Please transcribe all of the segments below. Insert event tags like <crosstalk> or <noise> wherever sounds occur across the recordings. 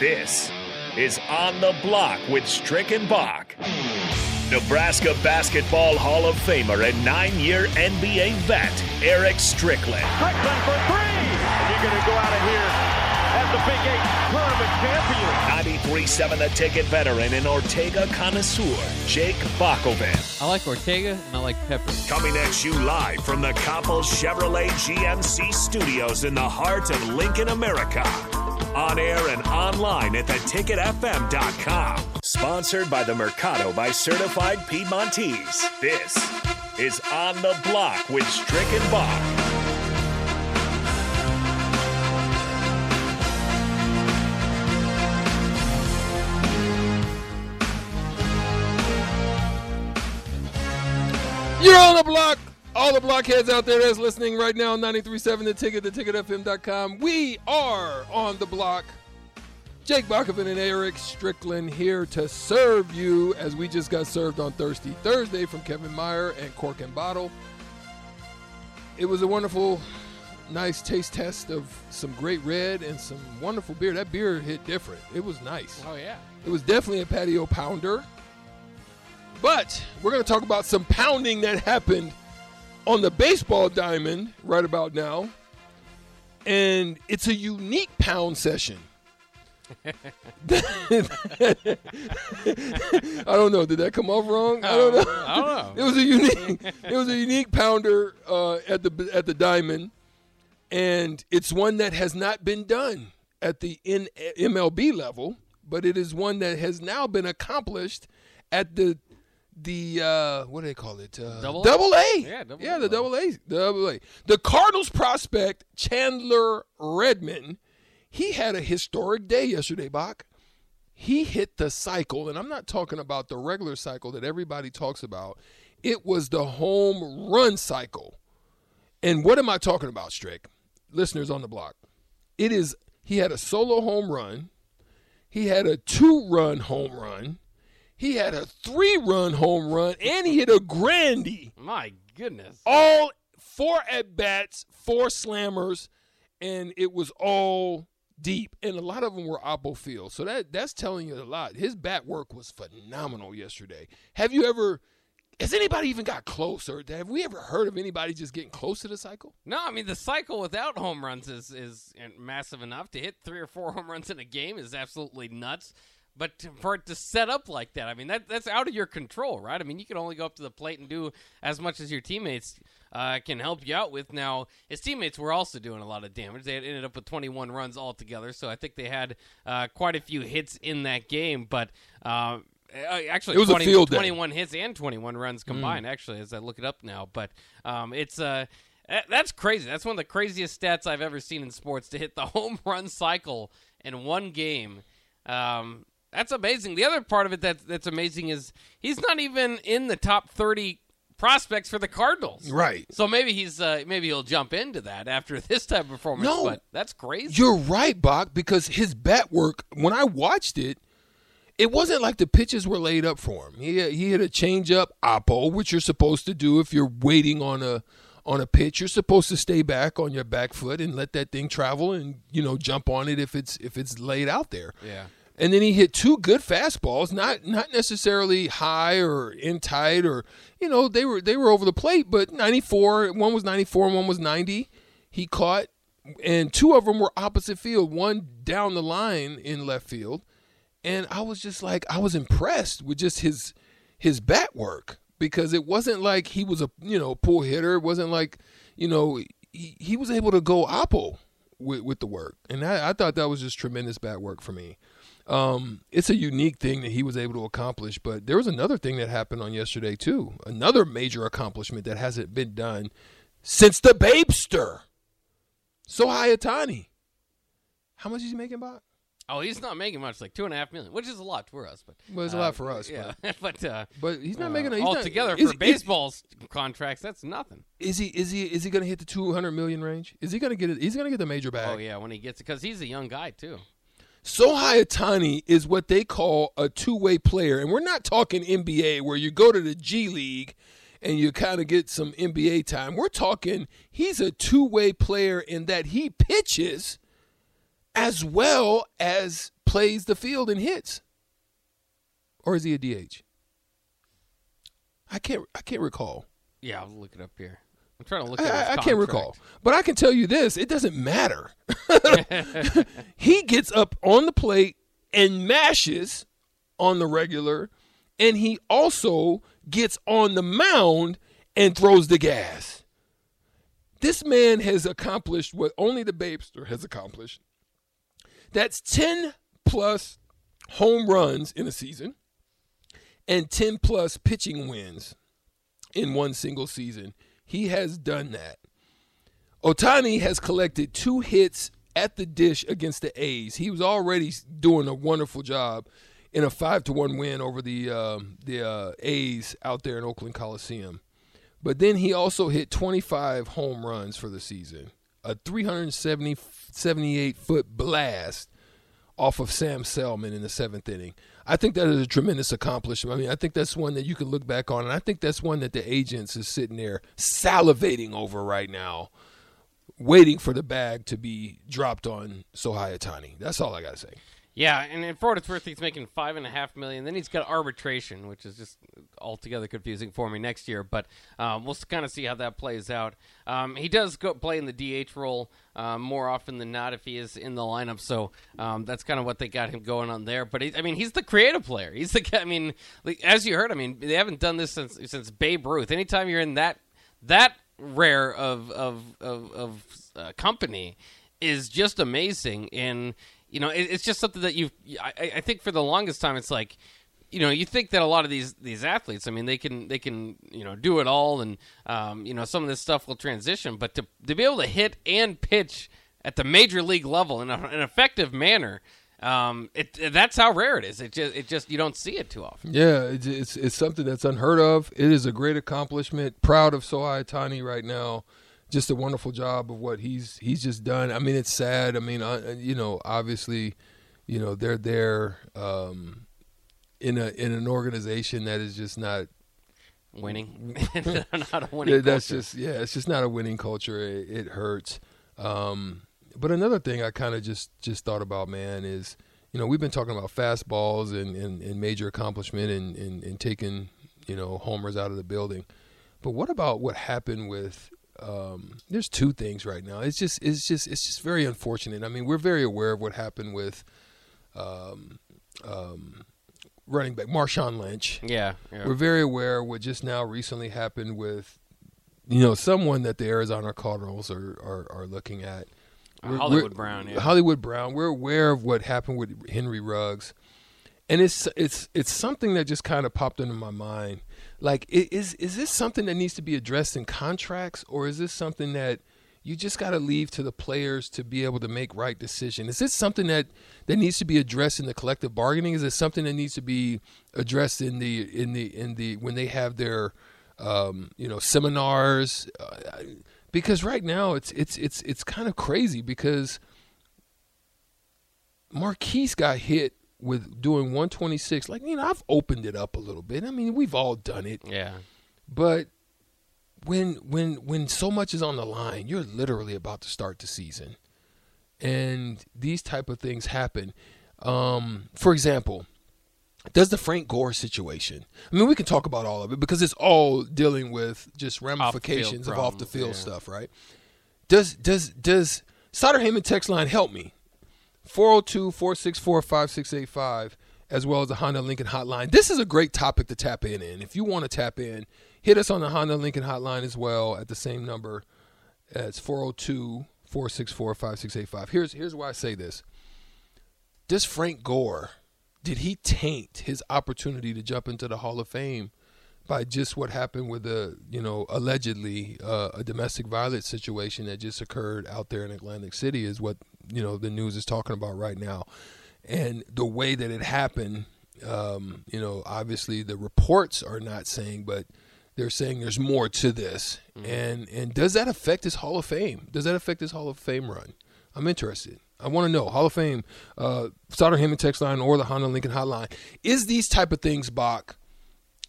This is On the Block with Strick and Bach. Nebraska Basketball Hall of Famer and nine year NBA vet, Eric Strickland. Strickland for three! And you're going to go out of here as the Big Eight tournament champion. 93.7 The Ticket veteran and Ortega connoisseur, Jake Bakovan. I like Ortega and I like Pepper. Coming at you live from the Copple Chevrolet GMC studios in the heart of Lincoln, America. On air and online at theticketfm.com. Sponsored by the Mercado by Certified Piedmontese. This is On the Block with Stricken Bach. You're on the block. All the blockheads out there that's listening right now, 93.7 The Ticket, theticketfm.com. We are on the block. Jake Bakovan and Eric Strickland here to serve you as we just got served on Thirsty Thursday from Kevin Meyer and Cork and Bottle. It was a wonderful, nice taste test of some great red and some wonderful beer. That beer hit different. It was nice. Oh yeah. It was definitely a patio pounder. But we're going to talk about some pounding that happened on the baseball diamond right about now. And it's a unique pound session. <laughs> I don't know. Did that come off wrong? I don't know. I don't know. <laughs> It was a unique. it was a unique pounder uh, at the at the diamond, and it's one that has not been done at the in MLB level, but it is one that has now been accomplished at the the uh, what do they call it? Uh, Double A? double A. Yeah, double yeah, A the double A. Double A. The Cardinals prospect Chandler Redmond. He had a historic day yesterday, Bach. He hit the cycle, and I'm not talking about the regular cycle that everybody talks about. It was the home run cycle. And what am I talking about, Strick? Listeners on the block. It is he had a solo home run. He had a two-run home run. He had a three-run home run, and he hit a grandy My goodness. all four at bats, four slammers, and it was all deep. And a lot of them were oppo field. So that that's telling you a lot. His bat work was phenomenal yesterday. Have you ever has anybody even got close or have we ever heard of anybody just getting close to the cycle? No, I mean the cycle without home runs is is massive enough to hit three or four home runs in a game is absolutely nuts. But for it to set up like that, I mean that that's out of your control, right? I mean you can only go up to the plate and do as much as your teammates uh, can help you out with. Now his teammates were also doing a lot of damage. They had ended up with 21 runs altogether, so I think they had uh, quite a few hits in that game. But uh, actually, It was a 20 field day. 21 hits and 21 runs combined. Actually, as I look it up now, but um, it's uh, that's crazy. That's one of the craziest stats I've ever seen in sports to hit the <laughs> home run cycle in one game. Um, that's amazing. The other part of it that that's amazing is he's not even in the top 30 prospects for the Cardinals. Right. So maybe he's uh, maybe he'll jump into that after <laughs> this type of performance. No. but that's crazy. You're right, Bach, because his bat work, when I watched it, it wasn't like the pitches were laid up for him. He he had a change up oppo, which you're supposed to do if you're waiting on a on a pitch. You're supposed to stay back on your back foot and let that thing travel and you know jump on it if it's if it's laid out there. Yeah. And then he hit two good fastballs, not not necessarily high or in tight or you know they were they were over the plate, but 94. One was 94 and one was 90. He caught, and two of them were opposite field. One down the line in left field, and I was just like I was impressed with just his his bat work because it wasn't like he was a you know pull hitter. It wasn't like you know he, he was able to go oppo with with the work, and I, I thought that was just tremendous bat work for me um, it's a unique thing that he was able to accomplish. But there was another thing that happened on yesterday too. Another major accomplishment that hasn't been done since the Babester. Shohei Ohtani. How much is he making, Bob? Oh, he's not making much, like two and a half million, which is a lot for us. But Well, it's a uh, lot for us, Yeah, <laughs> but uh, But he's not uh, making a, he's not- altogether is- for is- baseball's contracts. That's nothing. Is he is he is he going to hit the 200 million range? Is he going to get it? He's going to get the major bag. Oh yeah, when he gets it, because he's a young guy too. Shohei Ohtani is what they call a two-way player, and we're not talking NBA where you go to the G League and you kind of get some NBA time. We're talking he's a two-way player in that he pitches as well as plays the field and hits, or is he a DH? I can't. I can't recall. Yeah, I'll look it up here. I'm trying to look. I, I can't recall, but I can tell you this: it doesn't matter. <laughs> <laughs> he gets up on the plate and mashes on the regular, and he also gets on the mound and throws the gas. This man has accomplished what only the Babester has accomplished. That's 10 plus home runs in a season and 10 plus pitching wins in one single season. He has done that. Ohtani has collected two hits at the dish against the A's. He was already doing a wonderful job in a five to one win over the uh, the uh, A's out there in Oakland Coliseum. But then he also hit 25 home runs for the season, a 378 foot blast off of Sam Selman in the seventh inning. I think that is a tremendous accomplishment. I mean, I think that's one that you can look back on, and I think that's one that the agents is sitting there salivating over right now, waiting for the bag to be dropped on Shohei Ohtani. That's all I got to say. Yeah, and for what it's worth, he's making five and a half million. Then he's got arbitration, which is just altogether confusing for me next year. But um, we'll kind of see how that plays out. Um, he does go play in the DH role um, more often than not if he is in the lineup. So um, that's kind of what they got him going on there. But he, I mean, he's the creative player. He's the. <laughs> I mean, as you heard, I mean, they haven't done this since since Babe Ruth. Anytime you're in that that rare of of of, of uh, company is just amazing and you know, it, it's just something that you. I, I think for the longest time, it's like you know you think that a lot of these these athletes i mean they can they can you know do it all and um, you know some of this stuff will transition but to, to be able to hit and pitch at the major league level in a, an effective manner um, it, that's how rare it is. It just, it just, you don't see it too often. Yeah, it's, it's, it's something that's unheard of. It is a great accomplishment. Proud of Shohei Ohtani right now just a wonderful job of what he's he's just done. I mean, it's sad. I mean, uh, you know, obviously, you know, they're there um, in a in an organization that is just not winning. <laughs> <laughs> not a winning. Yeah, that's just yeah, it's just not a winning culture. It, it hurts. Um, but another thing I kind of just just thought about, man, is you know we've been talking about fastballs and, and, and major accomplishment and, and, and taking you know homers out of the building. But what about what happened with um, there's two things right now. It's just it's just it's just very unfortunate. I mean, we're very aware of what happened with um, um, running back Marshawn Lynch. Yeah, yeah, we're very aware of what just now recently happened with you know someone that the Arizona Cardinals are are, are looking at. Uh, Hollywood Brown. Yeah. Hollywood Brown. We're aware of what happened with Henry Ruggs, and it's it's it's something that just kind of popped into my mind. Like is is this something that needs to be addressed in contracts or is this something that you just got to leave to the players to be able to make right decision? Is this something that that needs to be addressed in the collective bargaining? Is it something that needs to be addressed in the in the in the when they have their um, you know seminars? Uh, because right now it's it's it's it's kind of crazy because Marquise got hit with doing 126 like you know i've opened it up a little bit. I mean we've all done it. Yeah. But when when when so much is on the line you're literally about to start the season. And these type of things happen. Um, for example does the frank gore situation i mean we can talk about all of it because it's all dealing with just ramifications off of off the field yeah. stuff right? Does does does Sutter Heyman text line help me 402 464 5685, as well as the Honda Lincoln Hotline. This is a great topic to tap in in. If you want to tap in, hit us on the Honda Lincoln Hotline as well at the same number. It's 402 464 5685. Here's, here's why I say this. Does Frank Gore, did he taint his opportunity to jump into the Hall of Fame by just what happened with the, you know, allegedly uh, a domestic violence situation that just occurred out there in Atlantic City is what you know the news is talking about right now, and the way that it happened. Um, you know, obviously the reports are not saying, but they're saying there's more to this. Mm-hmm. And and does that affect his Hall of Fame? Does that affect his Hall of Fame run? I'm interested. I want to know Hall of Fame, uh, Sutter Heyman text line or the Honda Lincoln hotline. Is these type of things, Bach,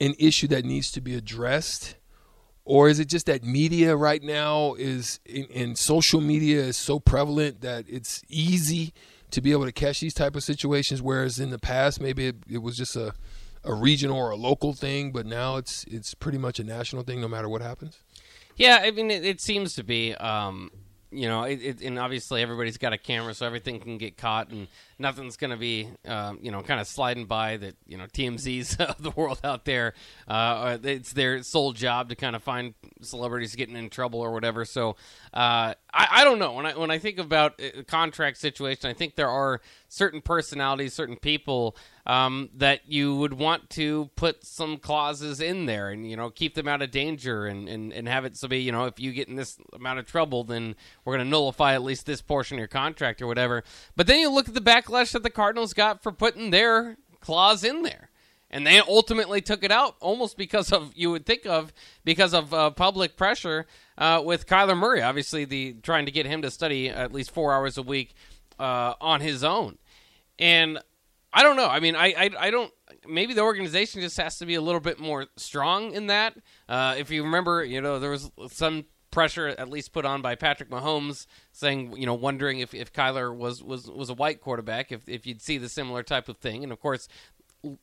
an issue that needs to be addressed? Or is it just that media right now is in, in, social media is so prevalent that it's easy to be able to catch these type of situations. Whereas in the past, maybe it, it was just a a regional or a local thing, but now it's it's pretty much a national thing, no matter what happens. Yeah, I mean, it, it seems to be. Um, you know, it, and obviously everybody's got a camera, so everything can get caught, and nothing's going to be, um, you know, kind of sliding by that, you know, TMZ's <laughs> of the world out there. Uh, it's their sole job to kind of find celebrities getting in trouble or whatever. So uh, I, I don't know. When I when I think about a contract situation, I think there are certain personalities, certain people um, that you would want to put some clauses in there and you know keep them out of danger and, and, and have it so be you know if you get in this amount of trouble then we're going to nullify at least this portion of your contract or whatever but then you look at the backlash that the cardinals got for putting their clause in there and they ultimately took it out almost because of you would think of because of uh, public pressure uh, with Kyler Murray obviously the trying to get him to study at least four hours a week uh, on his own and I don't know. I mean, I, I, I don't. Maybe the organization just has to be a little bit more strong in that. Uh, if you remember, you know, there was some pressure at least put on by Patrick Mahomes saying, you know, wondering if, if Kyler was, was, was a white quarterback, if, if you'd see the similar type of thing. And of course,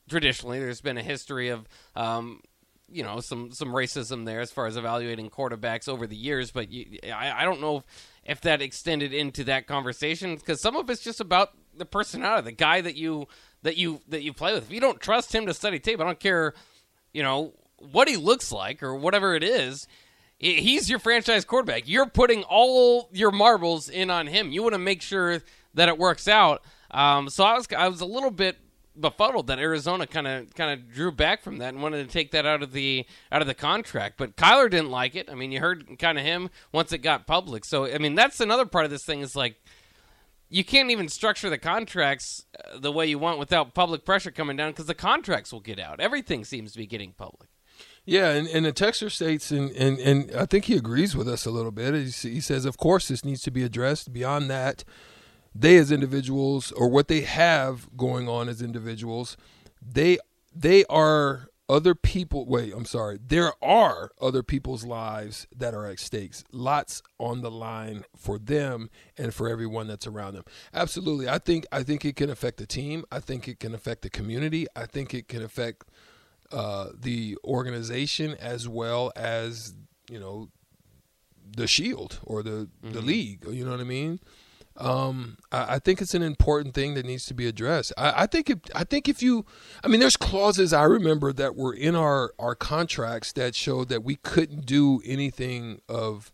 traditionally, there's been a history of, um, you know, some, some racism there as far as evaluating quarterbacks over the years. But you, I, I don't know if, if that extended into that conversation because some of it's just about the personality, the guy that you that you that you play with. If you don't trust him to study tape, I don't care, you know, what he looks like or whatever it is. He's your franchise quarterback. You're putting all your marbles in on him. You want to make sure that it works out. Um, so I was I was a little bit befuddled that Arizona kind of kind of drew back from that and wanted to take that out of the out of the contract. But Kyler didn't like it. I mean, you heard kind of him once it got public. So I mean, that's another part of this thing is like you can't even structure the contracts uh, the way you want without public pressure coming down because the contracts will get out. Everything seems to be getting public. Yeah, and, and the texter states, and, and, and I think he agrees with us a little bit. He, he says, of course, this needs to be addressed. Beyond that, they as individuals, or what they have going on as individuals, they they are other people wait i'm sorry there are other people's lives that are at stakes. Lots on the line for them and for everyone that's around them. Absolutely. I think i think it can affect the team. I think it can affect the community. I think it can affect uh, the organization as well as you know the shield or the mm-hmm. the league you know what i mean um, I, I, think it's an important thing that needs to be addressed. I, I, think if I think if you, I mean, there's clauses I remember that were in our our contracts that showed that we couldn't do anything of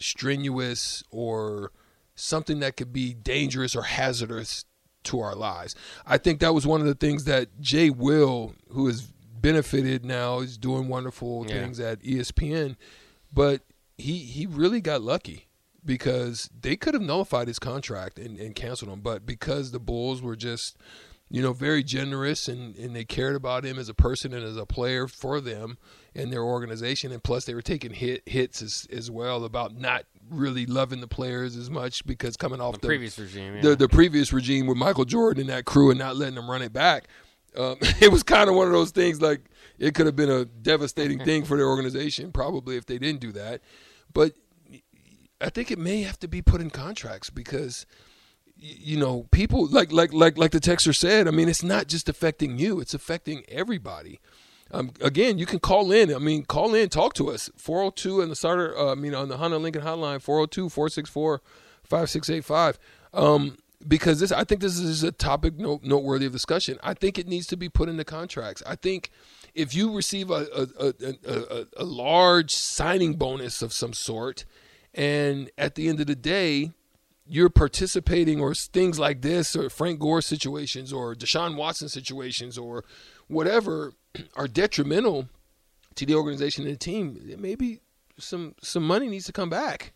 strenuous or something that could be dangerous or hazardous to our lives. I think that was one of the things that Jay Will, who has benefited now, He's doing wonderful yeah. things at ESPN, but he he really got lucky because they could have nullified his contract and, and canceled him, but because the Bulls were just, you know, very generous and, and they cared about him as a person and as a player for them and their organization, and plus they were taking hit hits as, as well about not really loving the players as much because coming off the, the previous regime, yeah. the, the previous regime with Michael Jordan and that crew and not letting them run it back. Um, <laughs> it was kind of one of those things like it could have been a devastating thing for their organization probably if they didn't do that. But I think it may have to be put in contracts because you know people like like like like the texter said. I mean, it's not just affecting you; it's affecting everybody. Um, again, you can call in. I mean, call in, talk to us. 402 and the starter, uh, I mean, on the Honda Lincoln hotline, 402 464 5685. Because this, I think this is a topic note, noteworthy of discussion. I think it needs to be put into contracts. I think if you receive a, a, a, a, a large signing bonus of some sort, and at the end of the day, you're participating or things like this or Frank Gore situations or Deshaun Watson situations or whatever <clears throat> are detrimental to the organization and the team, maybe some some money needs to come back.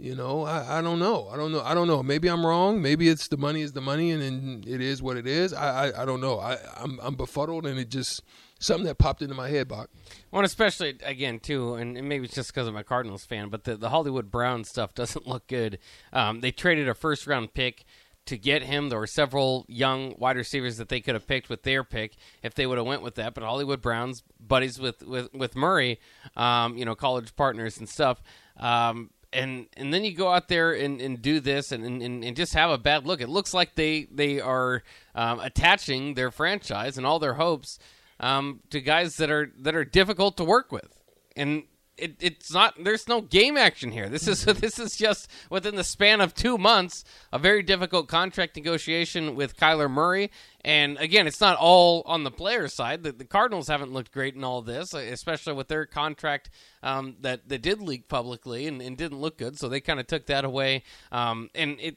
You know, I, I don't know. I don't know. I don't know. Maybe I'm wrong. Maybe it's the money is the money and, and it is what it is. I, I, I don't know. I, I'm I'm befuddled and it just something that popped into my head, Bach. Well, especially again too, and maybe it's just because I'm a Cardinals fan, but the the Hollywood Brown stuff doesn't <laughs> look good. Um, they traded a first round pick to get him. There were several young wide receivers that they could have picked with their pick if they would have went with that. But Hollywood Browns buddies with with with Murray, um, you know, college partners and stuff. Um, and and then you go out there and, and do this and, and, and just have a bad look. It looks like they they are um, attaching their franchise and all their hopes um, to guys that are that are difficult to work with, and it, it's not. There's no game action here. This is <laughs> this is just within the span of two months, a very difficult contract negotiation with Kyler Murray. And again, it's not all on the player side. The, the Cardinals haven't looked great in all this, especially with their contract um, that that did leak publicly and, and didn't look good. So they kind of took that away. Um, and it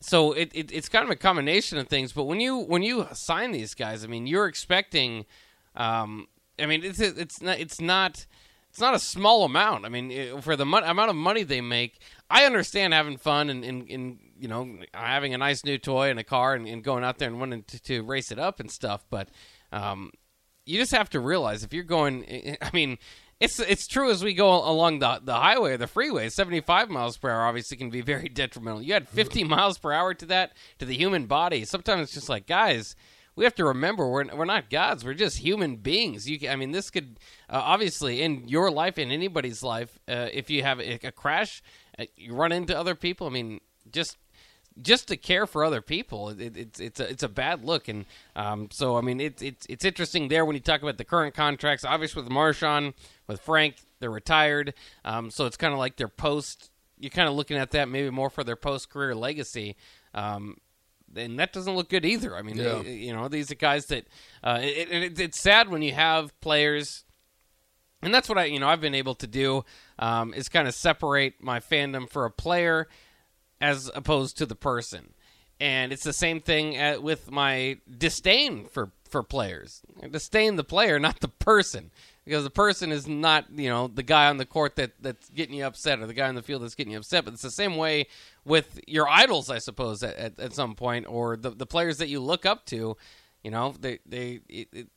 so it, it, it's kind of a combination of things. But when you when you sign these guys, I mean, you're expecting. Um, I mean, it's it's not it's not it's not a small amount. I mean, for the mo- amount of money they make, I understand having fun and, and, and you know having a nice new toy and a car and, and going out there and wanting to, to, race it up and stuff. But um, you just have to realize if you're going, I mean. It's it's true as we go along the the highway or the freeway. Seventy five miles per hour obviously can be very <laughs> detrimental. You add fifty miles per hour to that to the human body. Sometimes it's just like guys, we have to remember we're we're not gods. We're just human beings. You, I mean, this could uh, obviously in your life, in anybody's life, uh, if you have a, a crash, uh, you run into other people. I mean, just just to care for other people, it, it's it's a it's a bad look. And um, so, I mean, it's it's it's interesting there when you talk about the current contracts. Obviously, with Marshawn, with Frank, they're retired, um, so it's kind of like their post. You're kind of looking at that maybe more for their post career legacy. Um, and that doesn't look good either. I mean, yeah. they, you know, these are guys that uh, it, it, it's sad when you have players, and that's what I, you know, I've been able to do um, is kind of separate my fandom for a player as opposed to the person, and it's the same thing at, with my disdain for for players. I disdain the player, not the person because the person is not you know the guy on the court that that's getting you upset or the guy on the field that's getting you upset but it's the same way with your idols i suppose at, at, at some point or the, the players that you look up to you know they they it, it,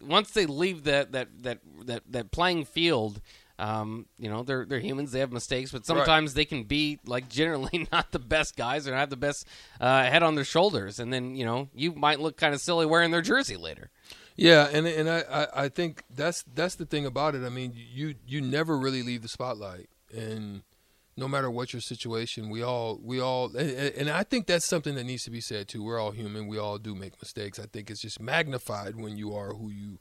once they leave that that that that, that playing field um, you know, they're they're humans. They have mistakes, but sometimes right. they can be like generally <laughs> not the best guys or not the best uh, head on their shoulders, and then you know you might look kind of silly wearing their jersey later. Yeah, and and I, I think that's that's the thing about it. I mean, you you never really leave the spotlight, and no matter what your situation, we all we all and, and I think that's something that needs to be said too. We're all human. We all do make mistakes. I think it's just magnified when you are who you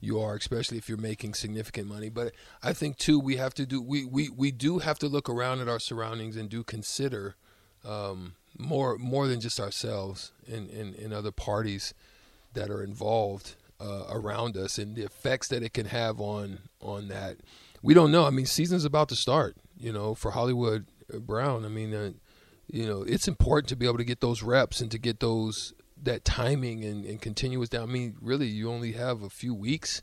you are, especially if you're making significant money. But I think too, we have to do we we, we do have to look around at our surroundings and do consider um, more more than just ourselves and, and, and other parties that are involved uh, around us and the effects that it can have on on that. We don't know. I mean, season's about to start. You know, for Hollywood uh, Brown. I mean, uh, you know, it's important to be able to get those reps and to get those that timing and, and continuous down. I mean, really, you only have a few weeks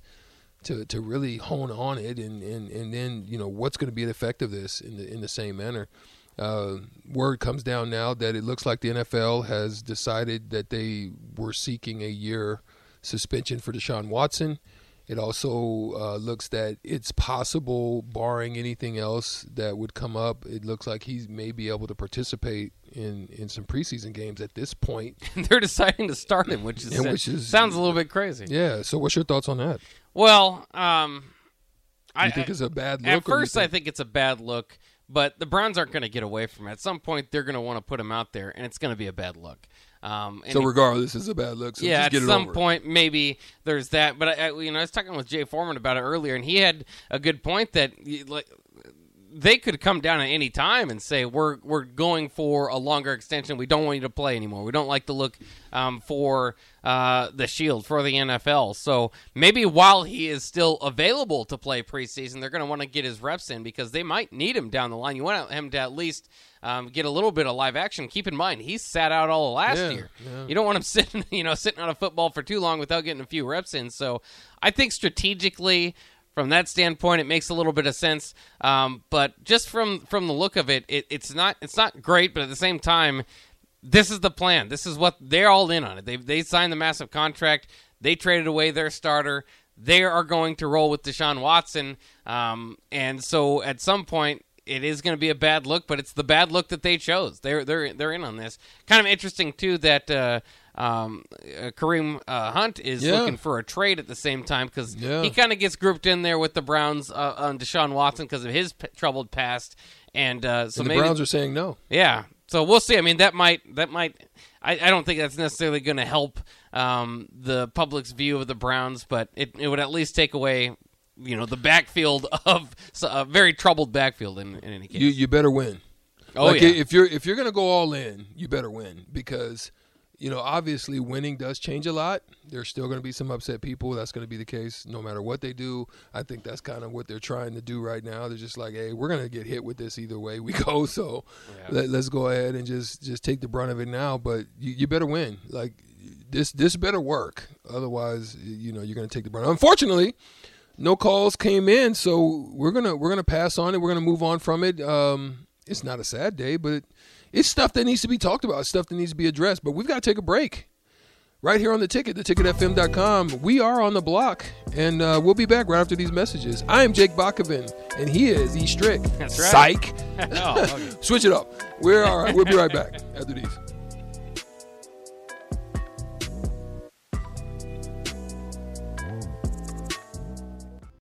to to really hone on it, and and and then you know what's going to be the effect of this in the in the same manner. Uh, word comes down now that it looks like the NFL has decided that they were seeking a year suspension for Deshaun Watson. It also uh, looks that it's possible, barring anything else that would come up, it looks like he may be able to participate in, in some preseason games at this point. <laughs> They're deciding to start him, which is, which is sounds a little bit crazy. Yeah. So, what's your thoughts on that? Well, um, I think it's a bad look. At first, think- I think it's a bad look, but the Browns aren't going to get away from it. At some point, they're going to want to put him out there, and it's going to be a bad look. Um, so regardless, it's a bad look. So yeah, at some point maybe there's that. But I, I, you know, I was talking with Jay Foreman about it earlier, and he had a good point that like they could come down at any time and say we're we're going for a longer extension. We don't want you to play anymore. We don't like the look um, for uh, the Shield for the NFL. So maybe while he is still available to play preseason, they're going to want to get his reps in because they might need him down the line. You want him to at least um, get a little bit of live action. Keep in mind he sat out all of last yeah, year. Yeah. You don't want him <laughs> sitting, you know, sitting on a football for too long without getting a few reps in. So I think strategically from that standpoint, it makes a little bit of sense. Um, but just from from the look of it, it, it's not it's not great. But at the same time, this is the plan. This is what they're all in on it. They they signed the massive contract. They traded away their starter. They are going to roll with Deshaun Watson. Um, and so at some point, it is going to be a bad look, but it's the bad look that they chose. They're they're they're in on this. Kind of interesting too that uh, um, uh, Kareem uh, Hunt is yeah. looking for a trade at the same time because yeah. he kind of gets grouped in there with the Browns uh, on Deshaun Watson because of his p- troubled past. and uh, so and the maybe Browns are saying no. yeah. So we'll see. I mean, that might that might. I, I don't think that's necessarily going to help um, the public's view of the Browns, but it, it would at least take away, you know, the backfield <laughs> of a very troubled backfield in, in any case. You you better win. oh like yeah. if you're if you're gonna go all in, you better win because you know obviously winning does change a lot. There's still gonna be some upset people. That's gonna be the case no matter what they do. I think that's kind of what they're trying to do right now. They're just like, hey, we're gonna get hit with this either way we <laughs> go. So Yeah. let, us go ahead and just just take the brunt of it now. But you, you better win. Like this this better work. Otherwise, you know you're gonna take the brunt. Unfortunately no calls came in, so we're gonna we're gonna pass on it. We're gonna move on from it. Um, it's not a sad day, but it's stuff that needs to be talked about, stuff that needs to be addressed. But we've got to take a break. Right here on the ticket, theticketfm.com. We are on the block, and uh, we'll be back right after these messages. I am Jake Bakovin, and he is E Strick. That's right. Psych. <laughs> oh. <laughs> Switch it up. We're all right. We'll be right back after these.